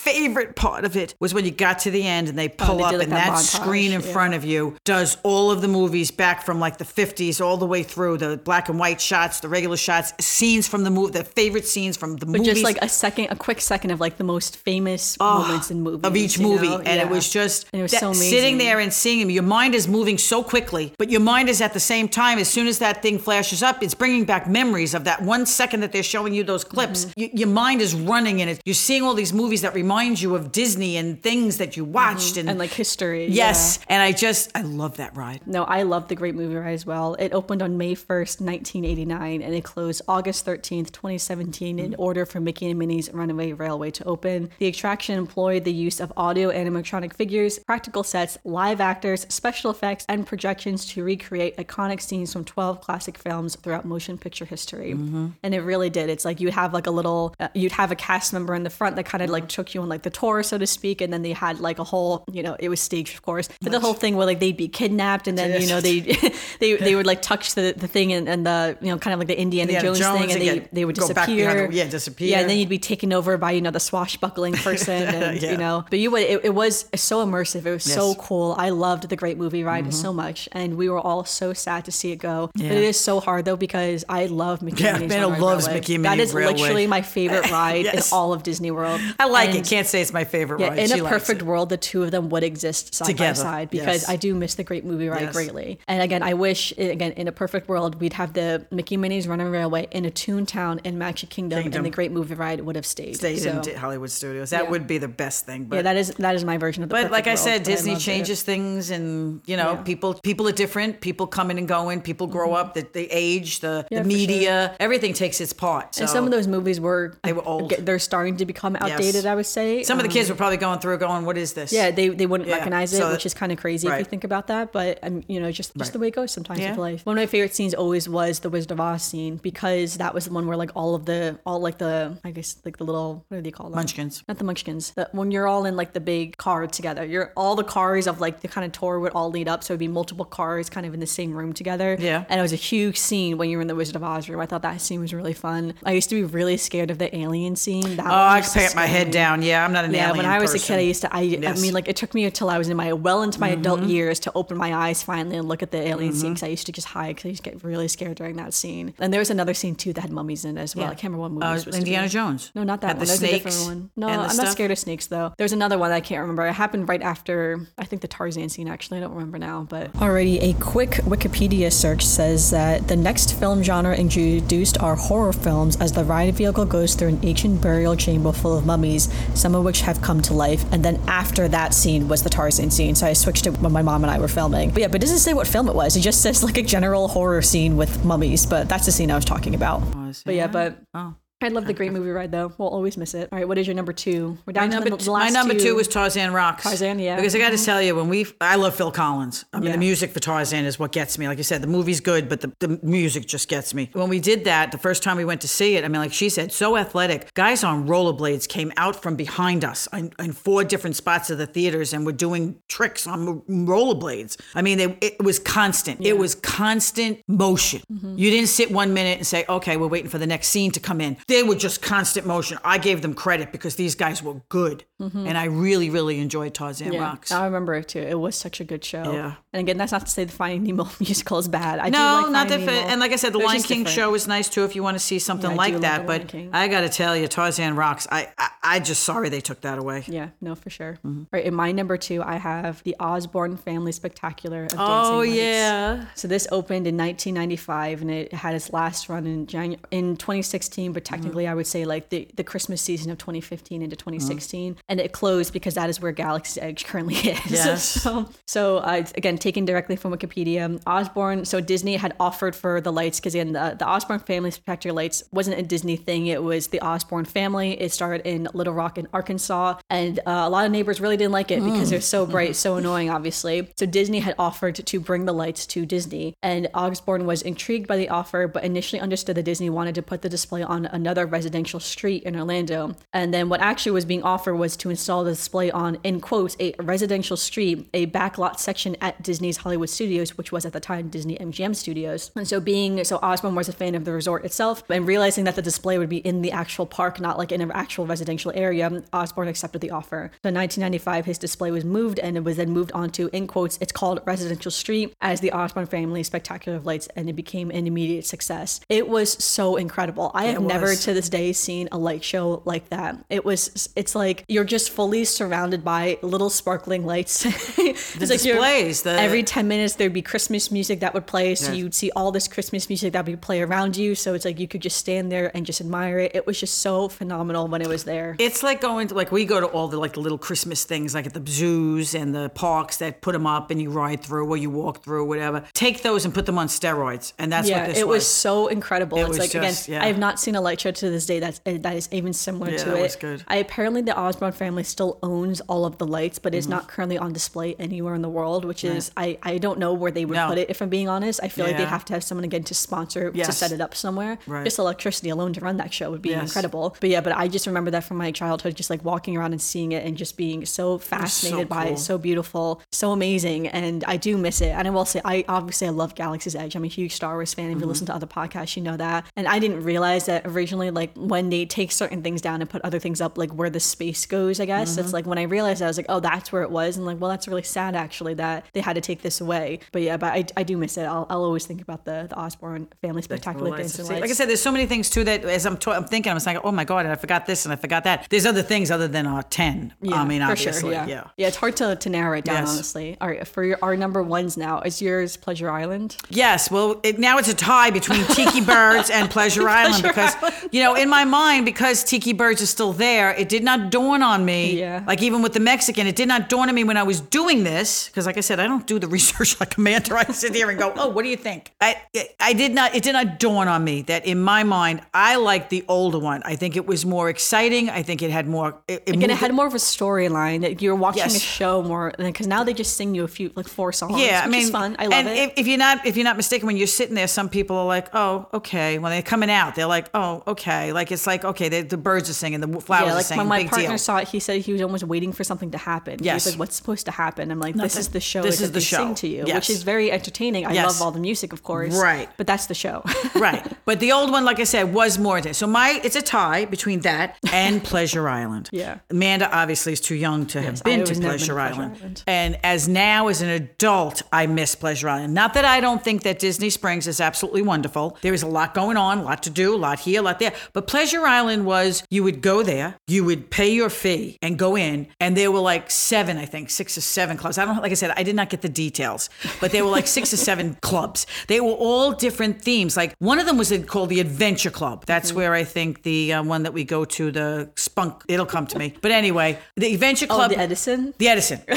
favorite part of it was when you got to the end and they pull Oh, they up like, and that montage, screen in yeah. front of you does all of the movies back from like the 50s all the way through the black and white shots, the regular shots, scenes from the movie, the favorite scenes from the But movies. just like a second, a quick second of like the most famous moments in movies of each movie, know? and it was just And it was that- so amazing. sitting there and seeing them. Your mind is moving so quickly, but your mind is at the same time. As soon as that thing flashes up, it's bringing back memories of that one second that they're showing you those clips. Mm-hmm. Y- your mind is running, and it, you're seeing all these movies that remind you of Disney and things that you watched, and, Mm-hmm. and like history. yes, yeah. and I just I love that ride. No, I love the Great Movie Ride as well. It opened on May 1st, 1989, and it closed August 13th, 2017, in order for Mickey and Minnie's Runaway Railway to open. The attraction employed the use of audio animatronic figures, practical sets, live actors, special effects, and projections to recreate iconic scenes from 12 classic films throughout motion picture history. And it really did. It's like you'd have like a little, uh, you'd have a cast member in the front that kind of like took you on like the tour, so to speak, and then they had like a whole, you know, it was staged, of course, but the whole thing where like they'd be kidnapped and then you know they they they would like touch the, the thing and, and the you know kind of like the Indiana, Indiana Jones, Jones, thing and they they, they would disappear. the- yeah, disappear. Yeah, and then you'd be taken over by you know the swashbuckling person and Yeah. you know. But you would it, it was so immersive. It was so Yes. Mm-hmm. cool. I loved the Great Movie Ride so much, and we were all so sad to see it go. Yeah. But it is so hard though because I love Mickey Yeah, Minnie's loves. Mickey and That is Railway. literally my favorite ride Yes. in all of Disney World. I like And- it. Can't say it's my favorite yeah, ride. in She a perfect it. world, the two of them would exist side by Together, side because yes. I do miss the Great Movie Ride Yes. greatly. And again, I wish again in a perfect world we'd have the Mickey Minnie's Runaway Railway in a Toontown in Magic Kingdom, Kingdom. and the Great Movie Ride would have stayed. Stayed So, in Hollywood Studios. That Yeah. would be the best thing. But yeah, that is that is my version of the. But like I said, Disney it. changes things, and you know, Yeah. people people are different. People coming and going. People grow mm-hmm. up. The, the age, the, the media, everything takes its part. So And some of those movies were They were old. They're starting to become outdated. I would say some of the Um, kids were probably going through, going, "What is this?" Yeah, they, they wouldn't Yeah, recognize it, so- which is kind of crazy if you think about that. But um, you know, just just Right. the way it goes sometimes Yeah. with life. One of my favorite scenes always was the Wizard of Oz scene because that was the one where like all of the all like the I guess like the little what do they call them? Munchkins. Not the Munchkins. The, when you're all in like the big car together, you're all the cars of like the kind of tour would all lead up, so it'd be multiple cars kind of in the same room together. Yeah. and it was a huge scene when you were in the Wizard of Oz room. I thought that scene was really fun. I used to be really scared of the alien scene. That Oh, I could pick my head down. Yeah, I'm not an Yeah, alien when I was a kid, I used to. I, I Yes. Mm-hmm. mean, like it took me until I was in my well into my adult years to open my eyes finally and look at the alien scene because I used to just hide because I used to get really scared during that scene. And there was another scene too that had mummies in it as well. I can't remember what movie. Uh, it was supposed to be. Indiana Jones. No, not that Had one. the There's a different snakes one. No, and the I'm stuff? not scared of snakes though. There's another one that I can't remember. It happened right after I think the Tarzan scene. Actually, I don't remember now. But already, a quick Wikipedia search says that the next film genre introduced are horror films, as the ride vehicle goes through an ancient burial chamber full of mummies, some of which have come to life. And then after that scene was the Tarzan scene. So I switched it when my mom and I were filming. But yeah, but it doesn't say what film it was. It just says like a general horror scene with mummies. But that's the scene I was talking about. Oh, but yeah, but Oh. I love the great movie ride though. We'll always miss it. All right, what is your number two? We're My to number, the, the last my number two. two was Tarzan Rocks. Tarzan, yeah. Because I got to tell you, when we, I love Phil Collins. I mean, Yeah. the music for Tarzan is what gets me. Like you said, the movie's good, but the, the music just gets me. When we did that, the first time we went to see it, I mean, like she said, so athletic. Guys on rollerblades came out from behind us in, in four different spots of the theaters and were doing tricks on rollerblades. I mean, they, it was constant. It was constant motion. Mm-hmm. You didn't sit one minute and say, okay, we're waiting for the next scene to come in. They were just constant motion. I gave them credit because these guys were good. And I really, really enjoyed Tarzan Mm-hmm. Yeah, Rocks. I remember it too. It was such a good show. Yeah. And again, that's not to say the Finding Nemo musical is bad. I do No, like not that. Finding fa- Nemo. And like I said, the Lion King different. show is nice too if you want to see something Yeah, like that. But I got to tell you, Tarzan Rocks. I, I, I just sorry they took that away. Yeah, no, for sure. Mm-hmm. All right, in my number two, I have the Osborne Family Spectacular of Dancing Oh Lights. yeah. So this opened in 1995, and it had its last run in Janu- in 2016. But technically, I would say like the, the Christmas season of 2015 into 2016, and it closed because that is where Galaxy's Edge currently is. Yes. so, so uh, again, taken directly from Wikipedia, Osborne. So Disney had offered for the lights because again, the, the Osborne Family Spectacular Lights wasn't a Disney thing. It was the Osborne family. It started in Little Rock in Arkansas, and uh, a lot of neighbors really didn't like it because they're so bright, so annoying, obviously. So Disney had offered to bring the lights to Disney, and Osborne was intrigued by the offer, but initially understood that Disney wanted to put the display on another residential street in Orlando. And then what actually was being offered was to install the display on, in quotes, a residential street, a backlot section at Disney's Hollywood Studios, which was at the time Disney MGM Studios. And so being so Osborne was a fan of the resort itself, and realizing that the display would be in the actual park, not like in an actual residential area, Osborne accepted the offer. So in 1995, his display was moved, and it was then moved onto, in quotes, it's called Residential Street as the Osborne Family Spectacular of Lights, and it became an immediate success. It was so incredible. I have It never was. To this day seen a light show like that. It was, it's like you're just fully surrounded by little sparkling lights. it's like you're- displays, the- every 10 minutes there'd be Christmas music that would play. So Yes. you'd see all this Christmas music that would play around you. So it's like you could just stand there and just admire it. It was just so phenomenal when it was there. It's like going to like we go to all the like the little Christmas things like at the zoos and the parks that put them up and you ride through or you walk through whatever. Take those and put them on steroids, and that's yeah, what this was it was. was. so incredible. It it's was like just- again, yeah. I have not seen a light show to this day that's eh, that is even similar Yeah, to that it. was good. I apparently the Osborne family still owns all of the lights, but Mm-hmm. is not currently on display anywhere in the world. Which is I I don't know where they would No. put it. If I'm being honest, I feel like they'd have to have someone again to sponsor to set it up somewhere. Right. Just electricity alone to run that show would be Yes. incredible. But yeah, but I just remember that from my childhood, just like walking around and seeing it and just being so fascinated by cool. it, so beautiful, so amazing, and I do miss it. And I will say, I obviously I love Galaxy's Edge. I'm a huge Star Wars fan. If Mm-hmm. you listen to other podcasts, you know that. And I didn't realize that originally, like when they take certain things down and put other things up, like where the space goes. I guess Mm-hmm. it's like when I realized, I was like, oh, that's where it was, and like, well, that's really sad actually that they had to take this away. But yeah, but I, I do miss it. I'll, I'll always think about the the Osborne family spectacular Lights. Like I said, there's so many things too that as I'm, ta- I'm thinking, I'm just like, oh my god, and I forgot this and I forgot that. There's other things other than our ten. Yeah, I mean, obviously, sure. Yeah. yeah. yeah, It's hard to, to narrow it down, Yes. honestly. All right, for your, our number ones now, is yours Pleasure Island? Yes, well, it, now it's a tie between Tiki Birds and Pleasure Island because, you know, in my mind, because Tiki Birds is still there, it did not dawn on me. Yeah. Like even with the Mexican, it did not dawn on me when I was doing this because, like I said, I don't do the research like Amanda. I sit here and go, "Oh, what do you think?" I I did not. It did not dawn on me that in my mind, I liked the older one. I think it was more exciting. I think it had more. It, it Again, it had more of a storyline that you're watching Yes. a show more because now they just sing you a few like four songs. Yeah, which I mean, is fun. I love and it. If, if you're not if you're not mistaken, when you're sitting there, some people are like, "Oh, okay." When they're coming out, they're like, "Oh, okay." Like it's like, okay, they, the birds are singing, the flowers yeah, are like singing, when my partner deal. saw it, he said he was almost waiting for something to happen. He Yes. was like, "What's supposed to happen?" I'm like, "This Nothing. is the show. This is the show. Sing to you, Yes. which is very entertaining. I Yes. love all the music, of course. Right. but that's the show. right, but the old one, like I said, was more intense. So my it's a tie between that and Pleasure Island. Yeah. Amanda obviously is too young to have Yes, been to never been Pleasure, Pleasure Island. Island. and as now as an adult, I miss Pleasure Island. Not that I don't think that Disney Springs is absolutely wonderful. There is a lot going on, a lot to do, a lot here, a lot there. But Pleasure Island was you would go there, you would pay your fee and go in, and there were like seven, I think, six or seven clubs. I don't like I said, I did not get the details, but there were like six or seven clubs. They were all different themes. Like one of them was called the Adventure Club. That's where I think the uh, one that we go to, the Spunk, it'll come to me. But anyway, the Adventure Club. oh, Club. the Edison. The Edison.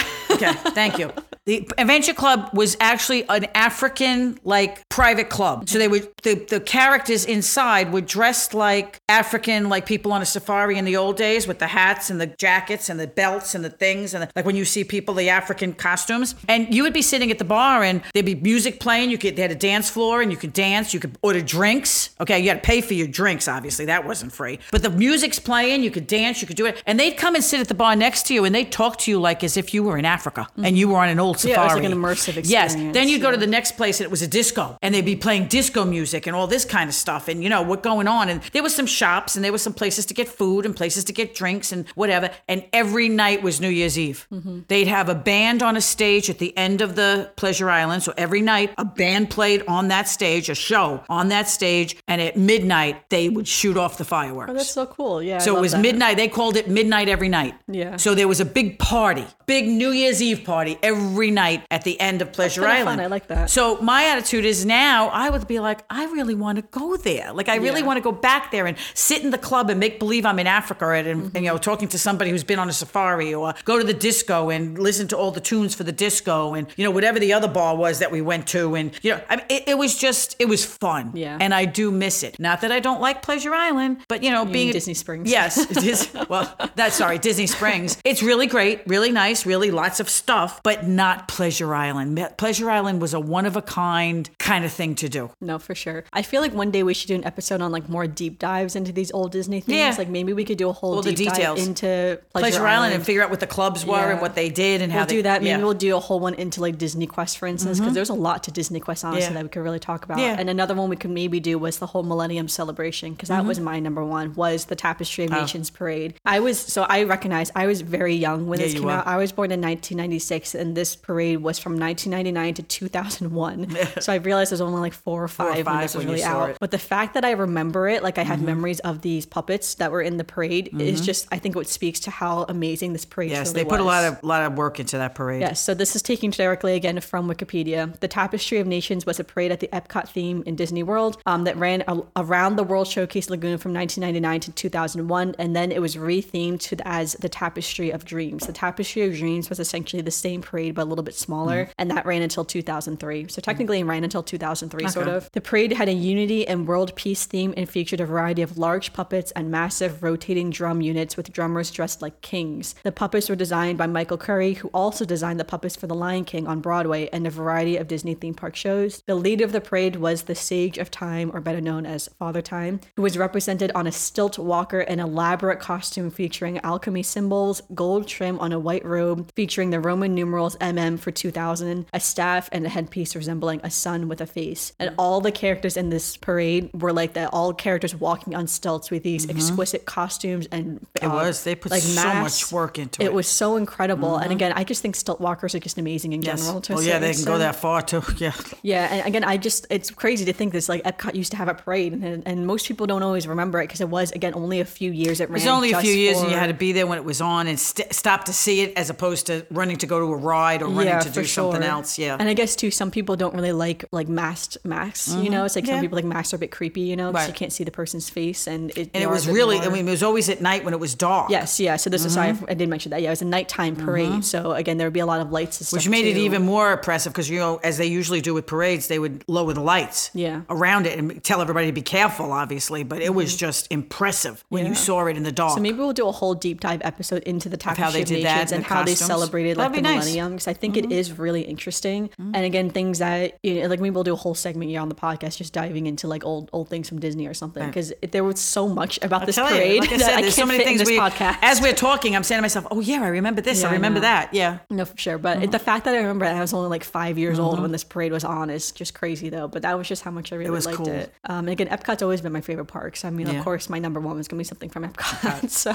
Okay, thank you. The Adventure Club was actually an African like private club. So they would the, the characters inside were dressed like African, like people on a safari in the old days with the hats and the jackets and the belts and the things and the, like when you see people the African costumes. And you would be sitting at the bar and there'd be music playing. You could they had a dance floor and you could dance. You could order drinks. Okay, you had to pay for your drinks. Obviously, that wasn't free. But the music's playing. You could dance. You could do it. And they'd come and sit at the bar next to you and they'd talk to you like as if you were in Africa and you were on an old safari. Yeah, it was like an immersive experience. Yes. Then you'd go to the next place and it was a disco and they'd be playing disco music and all this kind of stuff and you know what going on and there was some shops and there was some places to get food and places to get drinks and whatever and every night was New Year's Eve. Mm-hmm. They'd have a band on a stage at the end of the Pleasure Island so every night a band played on that stage a show on that stage and at midnight they would shoot off the fireworks. Oh, that's so cool. Yeah. So it was that. midnight. They called it midnight every night. Yeah. So there was a big party, big New Year's Eve party every night at the end of Pleasure kinda Island. fun. I like that. So my attitude is now I would be like, I really want to go there. Like I really Yeah. want to go back there and sit in the club and make believe I'm in Africa and, and, Mm-hmm. you know talking to somebody who's been on a safari or go to the disco and listen to all the tunes for the disco and you know whatever the other bar was that we went to and you know I mean it, it was just it was fun. Yeah. And I do miss it. Not that I don't like Pleasure Island, but you know being mean Disney Springs. Yes, it is. Well, that's sorry, Disney Springs. It's really great, really nice, really lots of stuff, but not Pleasure Island. Pleasure Island was a one of a kind kind of thing to do. No, for sure. I feel like one day we should do an episode on like more deep dives into these old Disney things. Yeah. Like maybe we could do a whole All the details. dive into Pleasure, Pleasure, Island. and figure out what the clubs were Yeah. and what they did and how We'll they do that. Maybe yeah. Mm-hmm. we'll do a whole one into like Disney Quest, for instance, because there's a lot to Disney Quest, honestly, Yeah. that we could really talk about. And another one we could maybe do was the whole Millennium Celebration, because that Mm-hmm. was my number one. Was the Tapestry of Oh. Nations parade? I was so I recognize I was very young when this came were. out. I was born in 1996, and this parade was from 1999 to 2001. so I realized there's only like four or five, when five this was when really out. it. But the fact that I remember it, like I Mm-hmm. have memories of these puppets that were in the parade, is just I think what speaks to how amazing this parade Yes, really they put a lot of lot of work into that parade. Yes, so this is taken directly again from Wikipedia. The Tapestry of Nations was a parade at the Epcot theme in Disney World um, that ran a- around the World Showcase Lagoon from 1999 to 2001, and then it was rethemed to the, as the Tapestry of Dreams. The Tapestry of Dreams was essentially the same parade but a little bit smaller, mm-hmm. and that ran until 2003. So technically, it ran until 2003, sort of. The parade had a unity and world peace theme and featured a variety of large puppets and massive rotating drum units with drummers dressed like kings. The puppets were designed by Michael Curry, who also designed the puppets for The Lion King on Broadway and a variety of Disney theme park shows. The leader of the parade was the Sage of Time, or better known as Father Time, who was represented on a stilt walker in elaborate costume featuring alchemy symbols, gold trim on a white robe featuring the Roman numerals MM for 2000, a staff, and a headpiece resembling a sun with a face. And all the characters in this parade were like that, all characters walking on stilts with these exquisite costumes and Mm-hmm. It uh, was. They put like so masks. much work into it. It was so incredible. And again, I just think stilt walkers are just amazing in Yes. general. To Well, yeah, they can go that far too. Yeah. Yeah, and again, I just it's crazy to think this like Epcot used to have a parade, and, and most people don't always remember it because it was again only a few years it ran. It was only a few years, and you had to be there when it was on and st- stop to see it, as opposed to running to go to a ride or running to do something sure. else. Yeah. and I guess too, some people don't really like like masked masks. You know, it's like Mm-hmm. Yeah. some people like masks are a bit creepy. You know, because you can't see the person's face, and it, and it was really, more- I mean, it was always at night when it was dark. Yes, yeah. So this is sorry, I did mention that. Yeah, it was a nighttime parade. So again, there would be a lot of lights and stuff. Mm-hmm. Which made it even more oppressive because, you know, as they usually do with parades, they would lower the lights Yeah. around it and tell everybody to be careful, obviously. But it was just impressive when you Mm-hmm. Saw it in the dark. So maybe we'll do a whole deep dive episode into the Tapestry how they of did that and and the how they costumes. celebrated like That'd the be nice. Mm-hmm. millennium. Because I think it is really interesting. And again, things that you know, like maybe we'll do a whole segment here on the podcast just diving into like old old things from Disney or something. Because there was so much about this Tell you, parade like I that I there's can't so many fit things in this we, podcast. as we're talking, I'm saying to myself, oh, yeah, I remember this. Yeah, I I remember know. that. Yeah. No, for sure. But the fact that I remember I was only like five years old when this parade was on is just crazy, though. But that was just how much I really was liked cool. it. Um, and again, Epcot's always been my favorite park. So I mean, Yeah. of course, my number one was gonna be something from Epcot. so,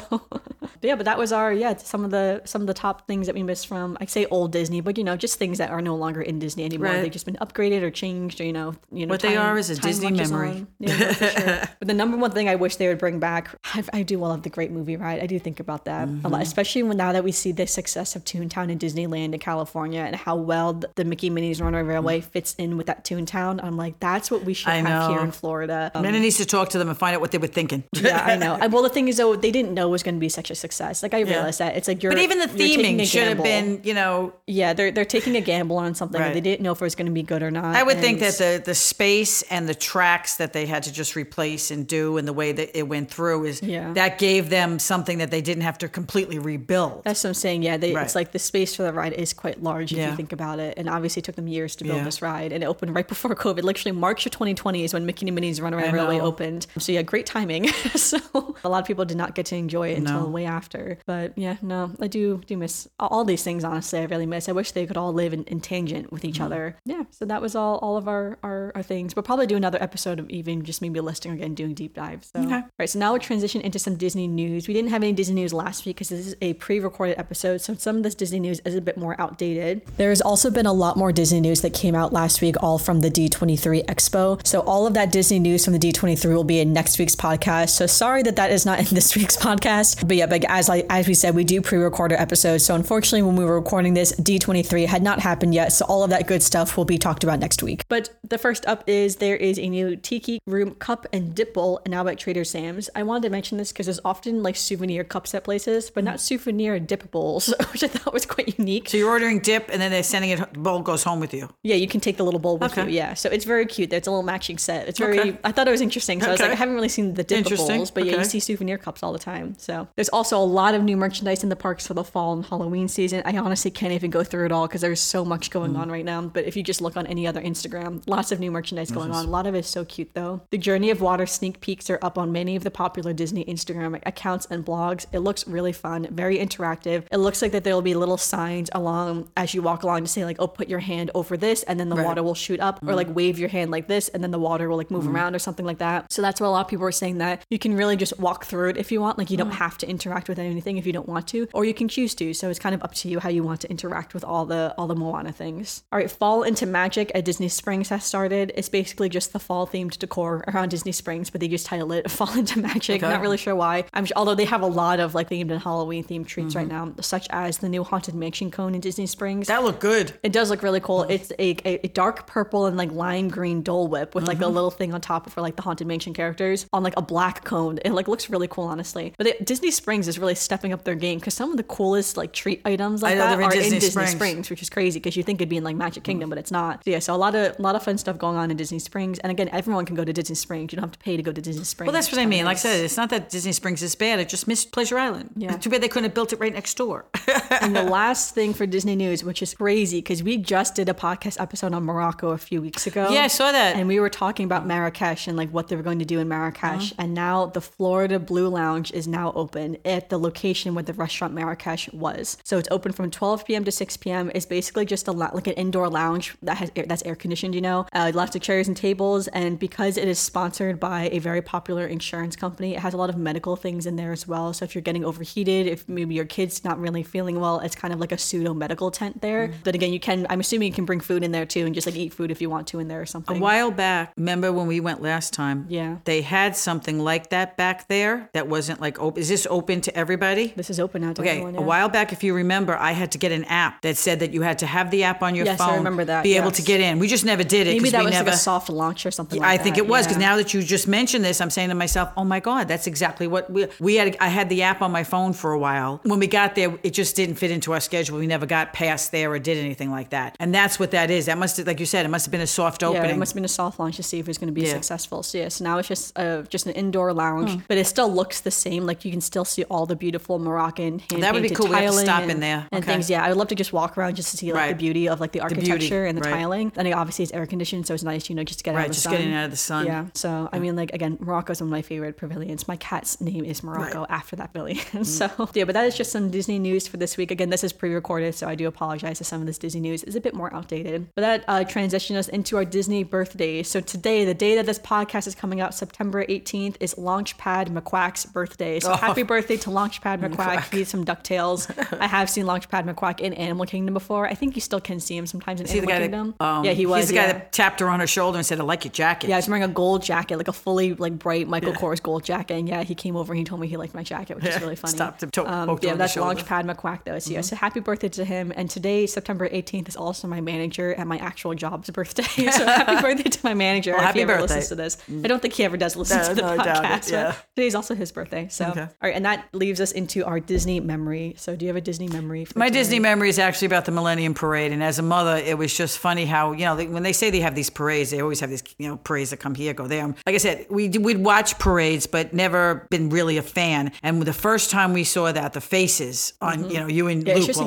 but yeah, but that was our yeah some of the some of the top things that we missed from I say old Disney, but you know just things that are no longer in Disney anymore. Right. They've just been upgraded or changed, or you know, you know What they are is a Disney memory. Yeah, sure. But the number one thing I wish they would bring back, I, I do love the Great Movie Ride. I do think about that a Mm-hmm. lot, especially when now that we see the success of Toontown in Disneyland in California and how well the, Mickey Minnie's Runaway Railway fits in with that Toontown. I'm like, that's what we should. I have here in Florida. Um, Minna needs to talk to them and find out what they were thinking. yeah, I know. I, well, the thing is, though, they didn't know it was going to be such a success. Like I realized that it's like you're. But even the theming should have been, you know, Yeah, they're they're taking a gamble on something. Right. They didn't know if it was going to be good or not. I would think that the the space and the tracks that they had to just replace and do, and the way that it went through is Yeah. that gave them something that they didn't have to completely rebuild. That's what I'm saying. Yeah, they, Right. it's like the space for the ride is quite large if Yeah. you think about it. And obviously, it took them years to build Yeah. this ride, and it opened right before COVID. Literally, March of 2020 is when Mickey and Minnie's Runaway Railway opened. So yeah, great timing. so a lot of people did not get to enjoy it until No. way after. But yeah, no, I do do miss all- these things. Honestly, I really miss. I wish they could all live in, in tangent with Mm-hmm. each other. Yeah. So that was all all of our, our our things. We'll probably do another episode of even just maybe listing again, doing deep dives. So Okay. all right, so now we'll transition into some Disney news. We didn't have any Disney news last week because this is a pre-recorded episode, so some of this Disney news is a bit more outdated. There has also been a lot more Disney news that came out last week, all from the D23 Expo. So all of that Disney news from the D23 will be in next week's podcast. So sorry that that is not in this week's podcast, but yeah, but as I as we said, we do pre-record our episodes. So unfortunately, when we were recording this, D23 had not happened yet. So all of that good stuff will be talked about next week. But the first up is there is a new Tiki Room cup and dip bowl now at Trader Sam's. I wanted to mention this because there's often like souvenir cups at places, but not souvenir dip bowls, which I thought was quite unique. so you're ordering dip, and then they're sending it. The bowl goes home with you. Yeah, you can take the little bowl with Okay. you. Yeah, so it's very cute. It's a little matching set. It's very. Okay. I thought it was interesting. So I was like, I haven't really seen the dip bowls, but yeah, you see souvenir cups all the time. So there's also a lot of new merchandise in the parks for the fall and Halloween season. I honestly can't even go through it all because there's so much going Mm. on right now. But if you just look on any other Instagram, lots of new merchandise going on. A lot of it is so cute though. The Journey of Water sneak peeks are up on many of the popular Disney Instagram accounts and blogs. It looks really fun, very interactive. It looks like that there will be little signs along as you walk along to say like, oh, put your hand over this, and then the Right. water will shoot up, or like mm. wave your hand like this, and then the water will like move mm. around or something like that. So that's what a lot of people are saying that you can really just walk through it if you want. Like you don't mm. have to interact with anything if you don't want to, or you can choose to. So it's kind of up to you how you want to interact with all the all the Moana things. All right, Fall into Magic at Disney Springs has started. It's basically just the fall themed decor around Disney Springs, but they just title it Fall into Magic. Okay. Not really sure why. I'm although they have a lot of like themed and Halloween themed treats right mm-hmm. now, such as the new Haunted Mansion cone in Disney Springs. That looked good. It does look really cool. It's a, a, a dark purple and like lime green Dole Whip with like a mm-hmm. little thing on top for like the Haunted Mansion characters on like a black cone. It like looks really cool, honestly. But it, Disney Springs is really stepping up their game because some of the coolest like treat items like I that they're in in Disney Disney Springs. Springs. which is crazy because you think it'd be in like Magic Kingdom, but it's not. So yeah, so a lot of a lot of fun stuff going on in Disney Springs. And again, everyone can go to Disney Springs. You don't have to pay to go to Disney Springs. Well, that's what I mean. Like I said, it's not that Disney Springs is bad. It just missed Pleasure Island. Yeah. Too bad they couldn't have built it right next door. And the last thing for Disney news, which is crazy because we just did a podcast episode on Morocco a few weeks ago. Yeah, I saw that. And we were talking about Marrakesh and like what they were going to do in Marrakesh. Uh-huh. And now the Florida Blue Lounge is now open at the location where the restaurant Marrakesh was. So it's open from 12 p.m. to 6 p.m. It's basically just a lo- like an indoor lounge that has air, that's air conditioned, you know, uh, lots of chairs and tables. And because it is sponsored by a very popular insurance company, it has a lot of medical things in there as well. So if you're getting overheated, if maybe your kid's not really feeling well, it's kind of like a pseudo medical tent there. But again, you can, I'm assuming you can bring food in there too and just like eat food if you want to in there or something. A while back, remember when we went last time? Yeah. They had something like that back there that wasn't like open. Is this open to everybody? This is open now to Okay, everyone. a while back, if you remember, I had to get an app that said that you had to have the app on your Yes, I phone, remember that, be able to get in. We just never did it. Maybe that we was never, like a soft launch or something. Like I think that, it was because yeah. now that you just mentioned this, I'm saying to myself, "Oh my God, that's exactly what we we had." I had the app on my phone for a while. When we got there, it just didn't fit into our schedule. We never got past there or did anything like that. And that's what that is. That must, have, like you said, it must have been a soft opening. Yeah, it must have been a soft launch to see if it was going to be Yeah. successful. So yeah, so now it's just uh, just an indoor lounge, Hmm. but it still looks the same. Like you can still see all the beautiful Moroccan hand That would be cool. We have to stop and, in there. and things. Yeah, I would love to just walk around just to see like the beauty of like the beauty, architecture and the right. tiling. And it obviously it's air conditioned, so it's nice, you know, just to get out right, of the just sun. getting out of the sun. Yeah. So I mean, like again, Morocco's one of my favorite pavilions. My cat's name is Morocco after that pavilion. so yeah, but that is just some Disney news for this week. Again, this is pre-recorded, so I do apologize if some of this Disney news is a bit more outdated. But that uh, transitions us into our Disney birthdays. So today, the day that this podcast is coming out, September 18th, is Launchpad McQuack's birthday. So happy birthday to Launchpad McQuack. He's some Ducktales. I have seen Launchpad McQuack in Animal Kingdom before. I think you still can see him sometimes in the Animal guy Kingdom. that, um, yeah, he was. He's the guy that tapped her on her shoulder and said, "I like your jacket." Yeah, he's wearing a gold jacket, like a fully like bright Michael Kors gold jacket. And yeah, he came over and he told me he liked my jacket, which is really funny. Stopped him, to- Um, poked her yeah, on the that's shoulder. Mm-hmm. Launchpad McQuack though. So yeah, so happy birthday to him. And today, September 18th, is also my manager at my actual job's birthday. so happy birthday to my manager. if happy he ever birthday. listens to this. I don't think he ever does listen No, to the no, I doubt it, podcast. yeah. But today's also his birthday. So all right, and that leaves us into our Disney memory. So do you have a Disney memory? For My? Disney memory is actually about the Millennium Parade, and as a mother, it was just funny how you know they- when they say they have these parades, they always have these you know parades that come here, go there. Like I said, we we'd watch parades, but never been really a fan. And the first time we saw that, the faces on you know you and Mm-hmm. Yeah, Luke were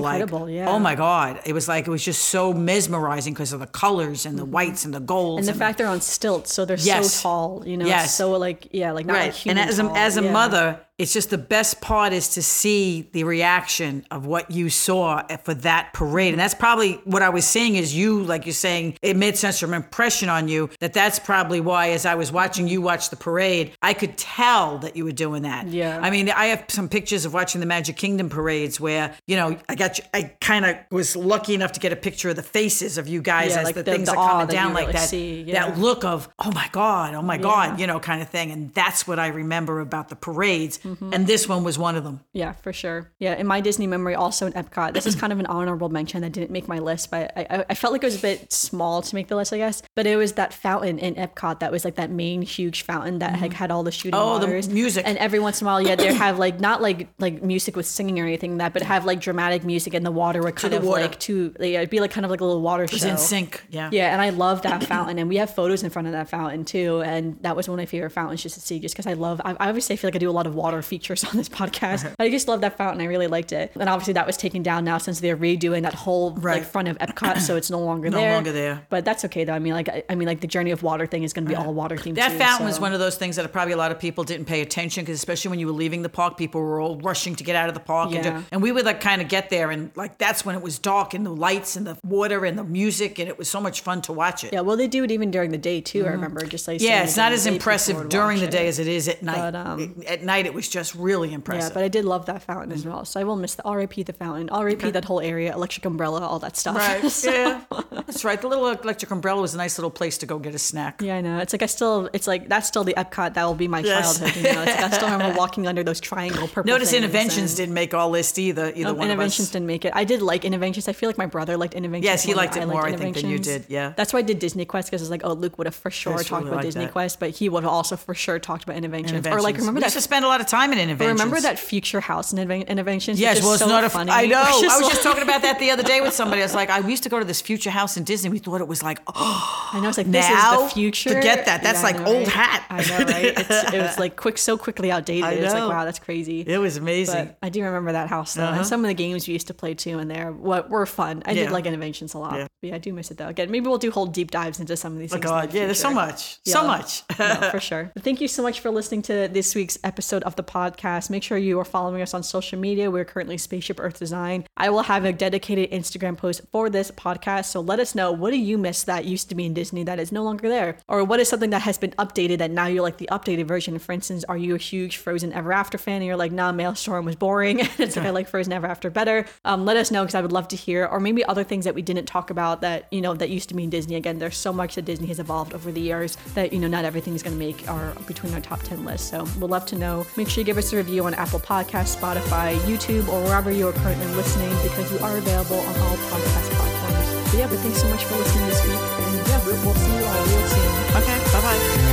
like, yeah. oh my god, it was like it was just so mesmerizing because of the colors and the whites and the golds Mm-hmm. and the fact they're on stilts, so they're Yes. so tall. You know, Yes. so like yeah, like not like right human and as a, as a Yeah. mother it's just the best part is to see the reaction of what you saw for that parade and that's probably what i was saying is you like you're saying it made such an impression on you that that's probably why as i was watching you watch the parade i could tell that you were doing that Yeah. i mean i have some pictures of watching the magic kingdom parades where you know i got you, i kind of was lucky enough to get a picture of the faces of you guys Yeah, as like the, the- things the are coming that down like really that see, yeah. that look of oh my god oh my god you know kind of thing and that's what i remember about the parades Mm-hmm. Mm-hmm. and this one was one of them Yeah, for sure. Yeah, in my Disney memory, also in Epcot, this is kind of an honorable mention that didn't make my list, but I, I, felt like it was a bit small to make the list, I guess. But it was that fountain in Epcot that was like that main huge fountain that like, mm-hmm. had all the shooting Oh, the music. And every once in a while, yeah, they'd have like not like like music with singing or anything like that, but have like dramatic music and the water would kind of water. like to yeah, it'd be like kind of like a little water it was show. in sync yeah Yeah, and I love that fountain, and we have photos in front of that fountain too. And that was one of my favorite fountains just to see, just because I love. I, I obviously feel like I do a lot of water features on this podcast, but I just love that fountain. I really liked it, and obviously that was taken down now since they're redoing that whole Right. like front of Epcot, so it's no longer No there. longer there. But that's okay though. I mean, like I, I mean, like the Journey of Water thing is going to be all water themed. that too, fountain was one of those things that probably a lot of people didn't pay attention because especially when you were leaving the park people were all rushing to get out of the park and, do- and we would like kind of get there and like that's when it was dark and the lights and the water and the music and it was so much fun to watch it Yeah, well, they do it even during the day too. I remember just like Mm-hmm. yeah it's not as the day, people impressive during the day it. as it is at night But, um, at night it was just really impressive. Yeah, but I did love that fountain as mm-hmm. well. So I will miss the RIP the fountain, RIP that whole area, electric umbrella, all that stuff. Right. So- Yeah. That's right. The little electric umbrella was a nice little place to go get a snack. Yeah, I know. It's like I still, it's like that's still the Epcot that will be my Yes. childhood. You know, it's like I still remember walking under those triangle purple. Notice Innovations and- didn't make all list either. Either Oh, one Innovations didn't make it. I did like Innovations. I feel like my brother liked Innovations. Yes, he liked it more, I think, than you did, yeah. That's why I did Disney Quest because it's like, oh, Luke would have for sure talked really about Disney that. Quest, but he would have also for sure talked about Innovations. Or like, remember we that? used to spend a lot of time in. Remember that future house in Innovations? Yes, well, it's so not a. funny. I know. I was just talking about that the other day with somebody. I was like, I we used to go to this future house in Disney. We thought it was like, oh, I know it's like this Now, is the future. forget that. That's Yeah, like know, old right? hat. I know, right? It's, it was like quick, so quickly outdated. I It's like wow, that's crazy. it was amazing. But I do remember that house though, and some of the games we used to play too in there were, were fun. I Uh-huh. Yeah. did like Innovations a lot. Yeah. But yeah, I do miss it though. Again, maybe we'll do whole deep dives into some of these oh things. in God, the yeah. There's so much, so much. no, for sure. But thank you so much for listening to this week's episode of the podcast. Make sure you are following us on social media. We're currently Spaceship Earth Design. I will have a dedicated Instagram post for this podcast. So let us know what do you miss that used to be in Disney that is no longer there? Or what is something that has been updated that now you're like the updated version? For instance, are you a huge Frozen Ever After fan and you're like, nah, Maelstrom was boring. it's like I like Frozen Ever After better. Um, let us know because I would love to hear. Or maybe other things that we didn't talk about that, you know, that used to be in Disney. Again, there's so much that Disney has evolved over the years that, you know, not everything is going to make our between our top 10 list. So we'd love to know. Make sure you give us a review on Apple Podcasts, Spotify, YouTube, or wherever you are currently listening because you are available on all podcast platforms. But yeah, but thanks so much for listening this week. And yeah, we'll, we'll see you all real soon. Okay, bye bye.